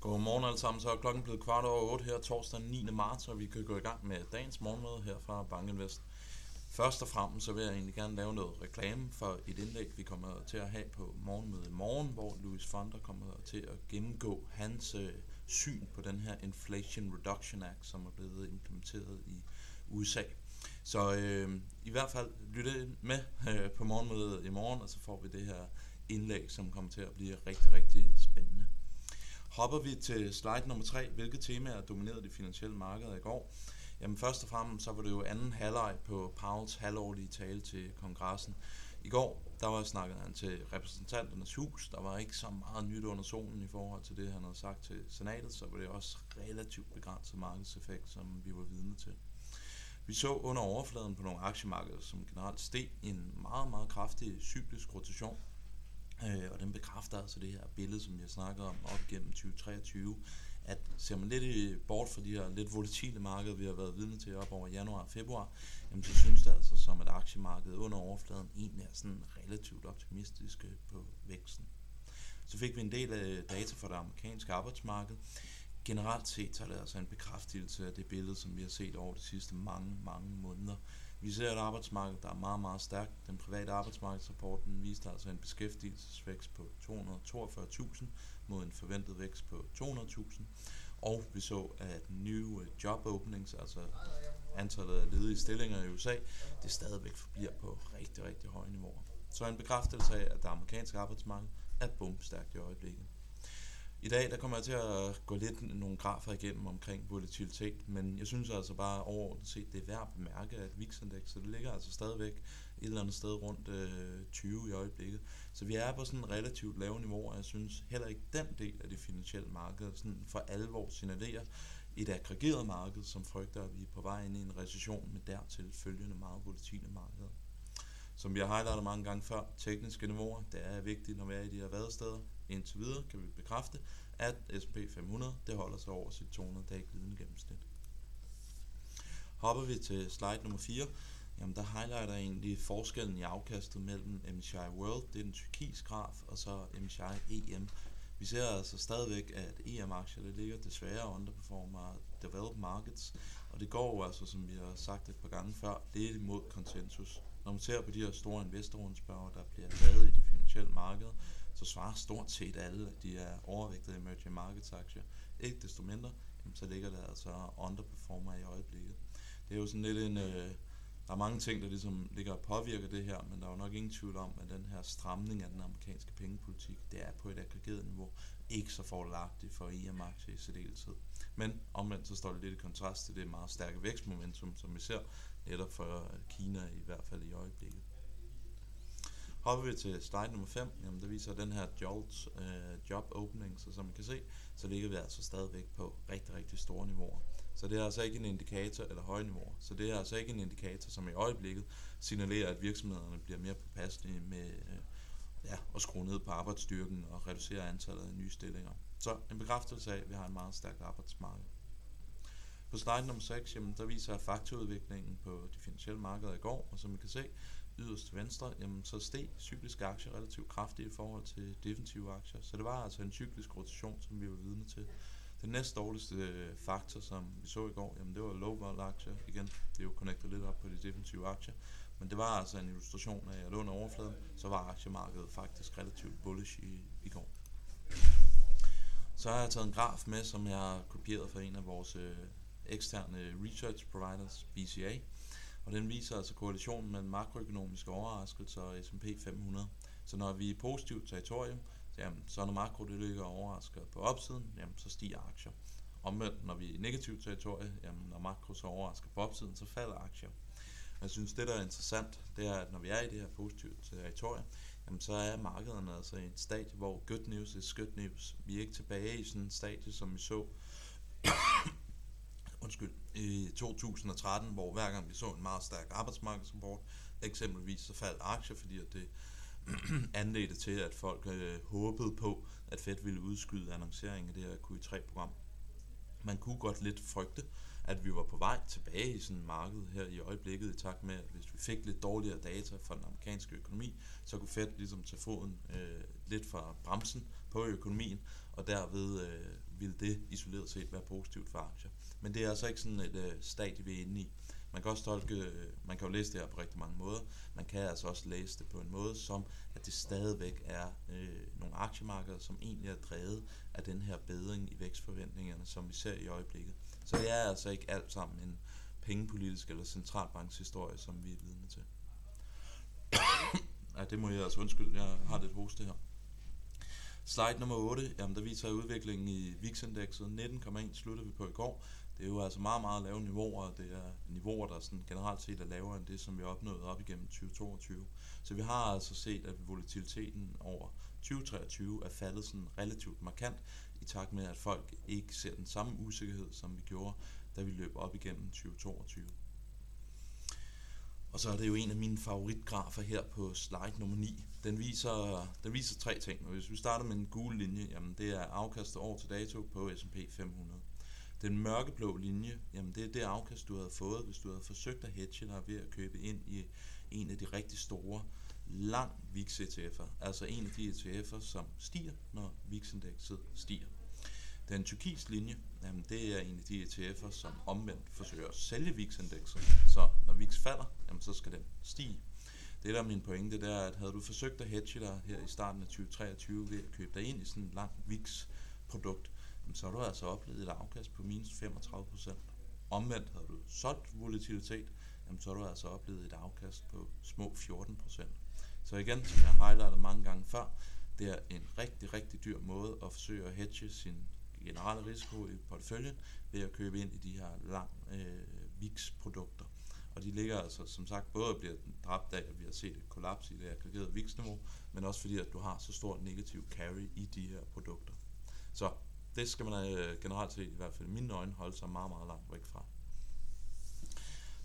Godmorgen alle sammen, så er klokken blevet kvart over 8 her torsdag 9. marts, og vi kan gå i gang med dagens morgenmøde her fra Bankinvest. Først og fremmest så vil jeg egentlig gerne lave noget reklame for et indlæg, vi kommer til at have på morgenmødet i morgen, hvor Louis Fonda kommer til at gennemgå hans øh, syn på den her Inflation Reduction Act, som er blevet implementeret i USA. Så øh, i hvert fald lytte med øh, på morgenmødet i morgen, og så får vi det her indlæg, som kommer til at blive rigtig, rigtig spændende. Hopper vi til slide nummer 3, hvilke temaer dominerede de finansielle markeder i går? Jamen først og fremmest så var det jo anden halvleg på Powells halvårlige tale til kongressen. I går, der var snakket han til repræsentanternes hus. Der var ikke så meget nyt under solen i forhold til det, han havde sagt til senatet, så var det også relativt begrænset markedseffekt, som vi var vidne til. Vi så under overfladen på nogle aktiemarkeder, som generelt steg en meget, meget kraftig cyklisk rotation. Øh, og den bekræfter altså det her billede, som jeg snakker om op gennem 2023, at ser man lidt i, bort fra de her lidt volatile markeder, vi har været vidne til op over januar og februar, jamen så synes det altså som, at aktiemarkedet under overfladen egentlig er sådan relativt optimistiske på væksten. Så fik vi en del af data fra det amerikanske arbejdsmarked. Generelt set så er det altså en bekræftelse af det billede, som vi har set over de sidste mange, mange måneder. Vi ser et arbejdsmarked, der er meget, meget stærkt. Den private arbejdsmarkedsrapporten viste altså en beskæftigelsesvækst på 242.000 mod en forventet vækst på 200.000. Og vi så, at new øh, job openings, altså antallet af ledige stillinger i USA, det stadigvæk forbliver på rigtig, rigtig høje niveauer. Så en bekræftelse af, at det amerikanske arbejdsmarked er bumstærkt i øjeblikket. I dag der kommer jeg til at gå lidt nogle grafer igennem omkring volatilitet, men jeg synes altså bare overordnet set, det er værd at bemærke, at VIX-indekset det ligger altså stadigvæk et eller andet sted rundt øh, 20 i øjeblikket. Så vi er på sådan et relativt lave niveau, og jeg synes heller ikke den del af det finansielle marked sådan for alvor signalerer et aggregeret marked, som frygter, at vi er på vej ind i en recession med dertil følgende meget volatile markeder. Som vi har highlightet mange gange før, tekniske niveauer, det er vigtigt, når vi er i de her vadesteder. Indtil videre kan vi bekræfte, at S&P 500 det holder sig over sit 200-dage glidende gennemsnit. Hopper vi til slide nummer 4, jamen der highlighter egentlig forskellen i afkastet mellem MSCI World, det er den tyrkisk graf, og så MSCI EM. Vi ser altså stadigvæk, at EM-aktier det ligger desværre underperformer developed markets, og det går jo altså, som vi har sagt et par gange før, lidt imod konsensus. Når man ser på de her store investorrundspørger, der bliver lavet i de finansielle markeder, så svarer stort set alle, at de er overvægtede emerging markets aktier. Ikke desto mindre, jamen, så ligger der altså underperformer i øjeblikket. Det er jo sådan lidt en, øh, der er mange ting, der ligesom ligger og påvirker det her, men der er jo nok ingen tvivl om, at den her stramning af den amerikanske pengepolitik, det er på et aggregeret niveau ikke så fordelagtigt for IM-aktier i særdeleshed. Men omvendt så står det lidt i kontrast til det meget stærke vækstmomentum, som vi ser netop for Kina i hvert fald i øjeblikket. Hopper vi til slide nummer 5, jamen der viser den her JOLT øh, job opening, så som man kan se, så ligger vi altså stadigvæk på rigtig, rigtig store niveauer. Så det er altså ikke en indikator, eller høje niveauer, så det er altså ikke en indikator, som i øjeblikket signalerer, at virksomhederne bliver mere påpasselige med øh, ja, at skrue ned på arbejdsstyrken og reducere antallet af nye stillinger. Så en bekræftelse af, at vi har en meget stærk arbejdsmarked. På slide nummer 6, jamen, der viser jeg faktorudviklingen på de finansielle markeder i går, og som I kan se, yderst venstre, jamen, så steg cykliske aktier relativt kraftigt i forhold til defensive aktier. Så det var altså en cyklisk rotation, som vi var vidne til. Den næst dårligste øh, faktor, som vi så i går, jamen det var low vol aktier. Igen, det er jo connectet lidt op på de defensive aktier. Men det var altså en illustration af, at under overfladen, så var aktiemarkedet faktisk relativt bullish i, i går. Så har jeg taget en graf med, som jeg har kopieret fra en af vores øh, eksterne research providers, BCA. Og den viser altså korrelationen mellem makroøkonomiske overraskelser og S&P 500. Så når vi er i positivt territorium, jamen, så når makro det ligger overrasker på opsiden, jamen, så stiger aktier. Omvendt, når vi er i negativt territorium, jamen, når makro så overrasker på opsiden, så falder aktier. Jeg synes, det der er interessant, det er, at når vi er i det her positive territorium, jamen, så er markederne altså i et stadie, hvor good news is good news. Vi er ikke tilbage i sådan et stadie, som vi så undskyld, i 2013, hvor hver gang vi så en meget stærk arbejdsmarkedsrapport, eksempelvis så faldt aktier, fordi at det anledte til, at folk øh, håbede på, at Fed ville udskyde annonceringen af det her Q3-program. Man kunne godt lidt frygte, at vi var på vej tilbage i sådan en marked her i øjeblikket, i takt med, at hvis vi fik lidt dårligere data fra den amerikanske økonomi, så kunne Fed ligesom tage foden øh, lidt fra bremsen på økonomien, og derved øh, ville det isoleret set være positivt for aktier. Men det er altså ikke sådan et øh, stadie, vi er inde i. Man kan også tolke, øh, man kan jo læse det her på rigtig mange måder. Man kan altså også læse det på en måde, som at det stadigvæk er øh, nogle aktiemarkeder, som egentlig er drevet af den her bedring i vækstforventningerne, som vi ser i øjeblikket. Så det er altså ikke alt sammen en pengepolitisk eller centralbankshistorie, som vi er vidne til. ja, det må jeg altså undskylde, jeg har lidt hoste her. Slide nummer 8, jamen der viser udviklingen i VIX-indekset. 19,1 sluttede vi på i går. Det er jo altså meget, meget lave niveauer. Det er niveauer, der sådan generelt set er lavere end det, som vi opnåede op igennem 2022. Så vi har altså set, at volatiliteten over 2023 er faldet sådan relativt markant, i takt med, at folk ikke ser den samme usikkerhed, som vi gjorde, da vi løb op igennem 2022. Og så er det jo en af mine favoritgrafer her på slide nummer 9. Den viser, den viser tre ting. Og hvis vi starter med en gule linje, jamen det er afkastet år til dato på S&P 500. Den mørkeblå linje, jamen det er det afkast, du havde fået, hvis du havde forsøgt at hedge dig ved at købe ind i en af de rigtig store, lang VIX ETF'er. Altså en af de ETF'er, som stiger, når VIX-indekset stiger. Den turkis linje, jamen det er en af de ETF'er, som omvendt forsøger at sælge VIX-indekset. Så når VIX falder, jamen så skal den stige. Det der er min pointe, det er, at havde du forsøgt at hedge dig her i starten af 2023 ved at købe dig ind i sådan en lang VIX-produkt, så har du altså oplevet et afkast på minus 35%. Omvendt havde du solgt volatilitet, jamen så har du altså oplevet et afkast på små 14%. Så igen, som jeg har highlightet mange gange før, det er en rigtig, rigtig dyr måde at forsøge at hedge sin generelle risiko i porteføljen ved at købe ind i de her lang øh, VIX-produkter. Og de ligger altså, som sagt, både bliver dræbt af, at vi har set et kollaps i det aggregerede VIX-niveau, men også fordi, at du har så stor negativ carry i de her produkter. Så det skal man øh, generelt set, i hvert fald i mine øjne, holde sig meget, meget langt væk fra.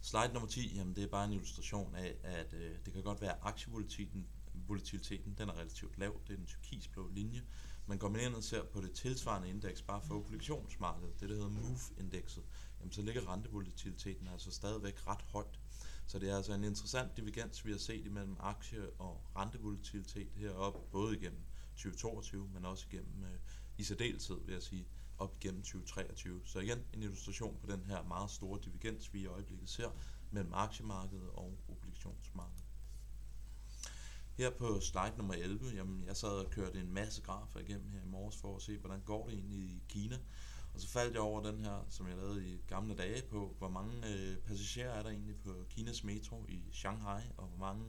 Slide nummer 10, jamen det er bare en illustration af, at øh, det kan godt være, at aktievolatiliteten volatiliteten, den er relativt lav, det er den turkisblå linje, men går man ind og ser på det tilsvarende indeks bare for obligationsmarkedet, det der hedder MOVE-indekset, jamen så ligger rentevolatiliteten altså stadigvæk ret højt. Så det er altså en interessant divergens, vi har set imellem aktie- og rentevolatilitet heroppe, både igennem 2022, men også igennem øh, i særdeleshed, vil jeg sige, op igennem 2023. Så igen en illustration på den her meget store divergens, vi i øjeblikket ser mellem aktiemarkedet og obligationsmarkedet. Her på slide nummer 11, jamen jeg sad og kørte en masse grafer igennem her i morges for at se, hvordan går det egentlig i Kina. Og så faldt jeg over den her, som jeg lavede i gamle dage på, hvor mange øh, passagerer er der egentlig på Kinas metro i Shanghai, og hvor mange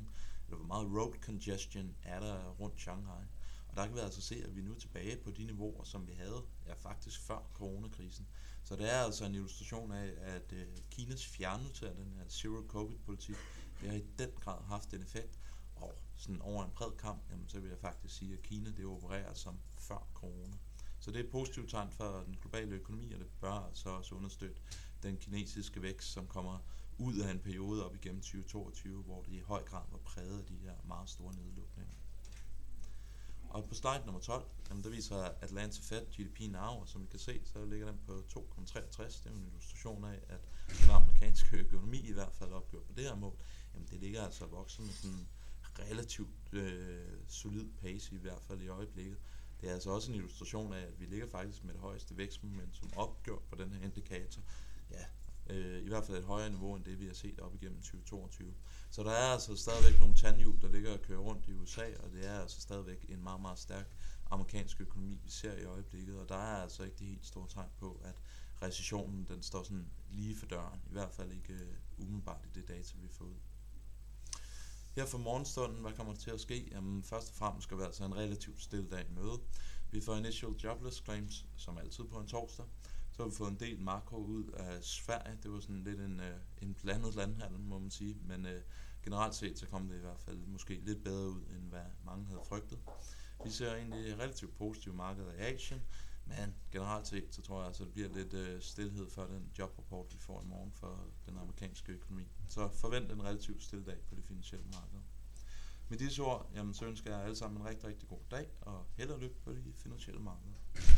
eller hvor meget road congestion er der rundt Shanghai. Og der kan vi altså se, at vi nu er tilbage på de niveauer, som vi havde ja, faktisk før coronakrisen. Så det er altså en illustration af, at øh, Kinas fjernelse af den her zero-covid-politik, det har i den grad haft en effekt. Og sådan over en bred kamp, jamen, så vil jeg faktisk sige, at Kina det opererer som før corona. Så det er et positivt tegn for den globale økonomi, og det bør altså også understøtte den kinesiske vækst, som kommer ud af en periode op igennem 2022, hvor det i høj grad var præget af de her meget store nedlukninger. Og på slide nummer 12, jamen der viser Atlanta Fed GDP Now, og som I kan se, så ligger den på 2,63. Det er en illustration af, at den amerikanske økonomi i hvert fald opgjort på det her mål, jamen det ligger altså vokset med sådan relativt øh, solid pace i hvert fald i øjeblikket. Det er altså også en illustration af, at vi ligger faktisk med det højeste vækstmomentum opgjort på den her indikator. Ja, øh, i hvert fald et højere niveau end det, vi har set op igennem 2022. Så der er altså stadigvæk nogle tandhjul, der ligger og kører rundt i USA, og det er altså stadigvæk en meget, meget stærk amerikansk økonomi, vi ser i øjeblikket, og der er altså ikke det helt store tegn på, at recessionen den står sådan lige for døren, i hvert fald ikke øh, umiddelbart i det data, vi får ud. Her for morgenstunden, hvad kommer der til at ske? Jamen, først og fremmest skal vi altså en relativt stille dag i møde. Vi får initial jobless claims, som altid på en torsdag. Så har vi fået en del makro ud af Sverige. Det var sådan lidt en, øh, en blandet landhandel, må man sige. Men øh, generelt set, så kom det i hvert fald måske lidt bedre ud, end hvad mange havde frygtet. Vi ser egentlig relativt positive markeder i Asien, men generelt set, så tror jeg altså, det bliver lidt uh, stillhed for den jobrapport, vi får i morgen for den amerikanske økonomi. Så forvent en relativt stille dag på det finansielle marked. Med disse ord, jamen, så ønsker jeg alle sammen en rigtig, rigtig god dag, og held og lykke på de finansielle markeder.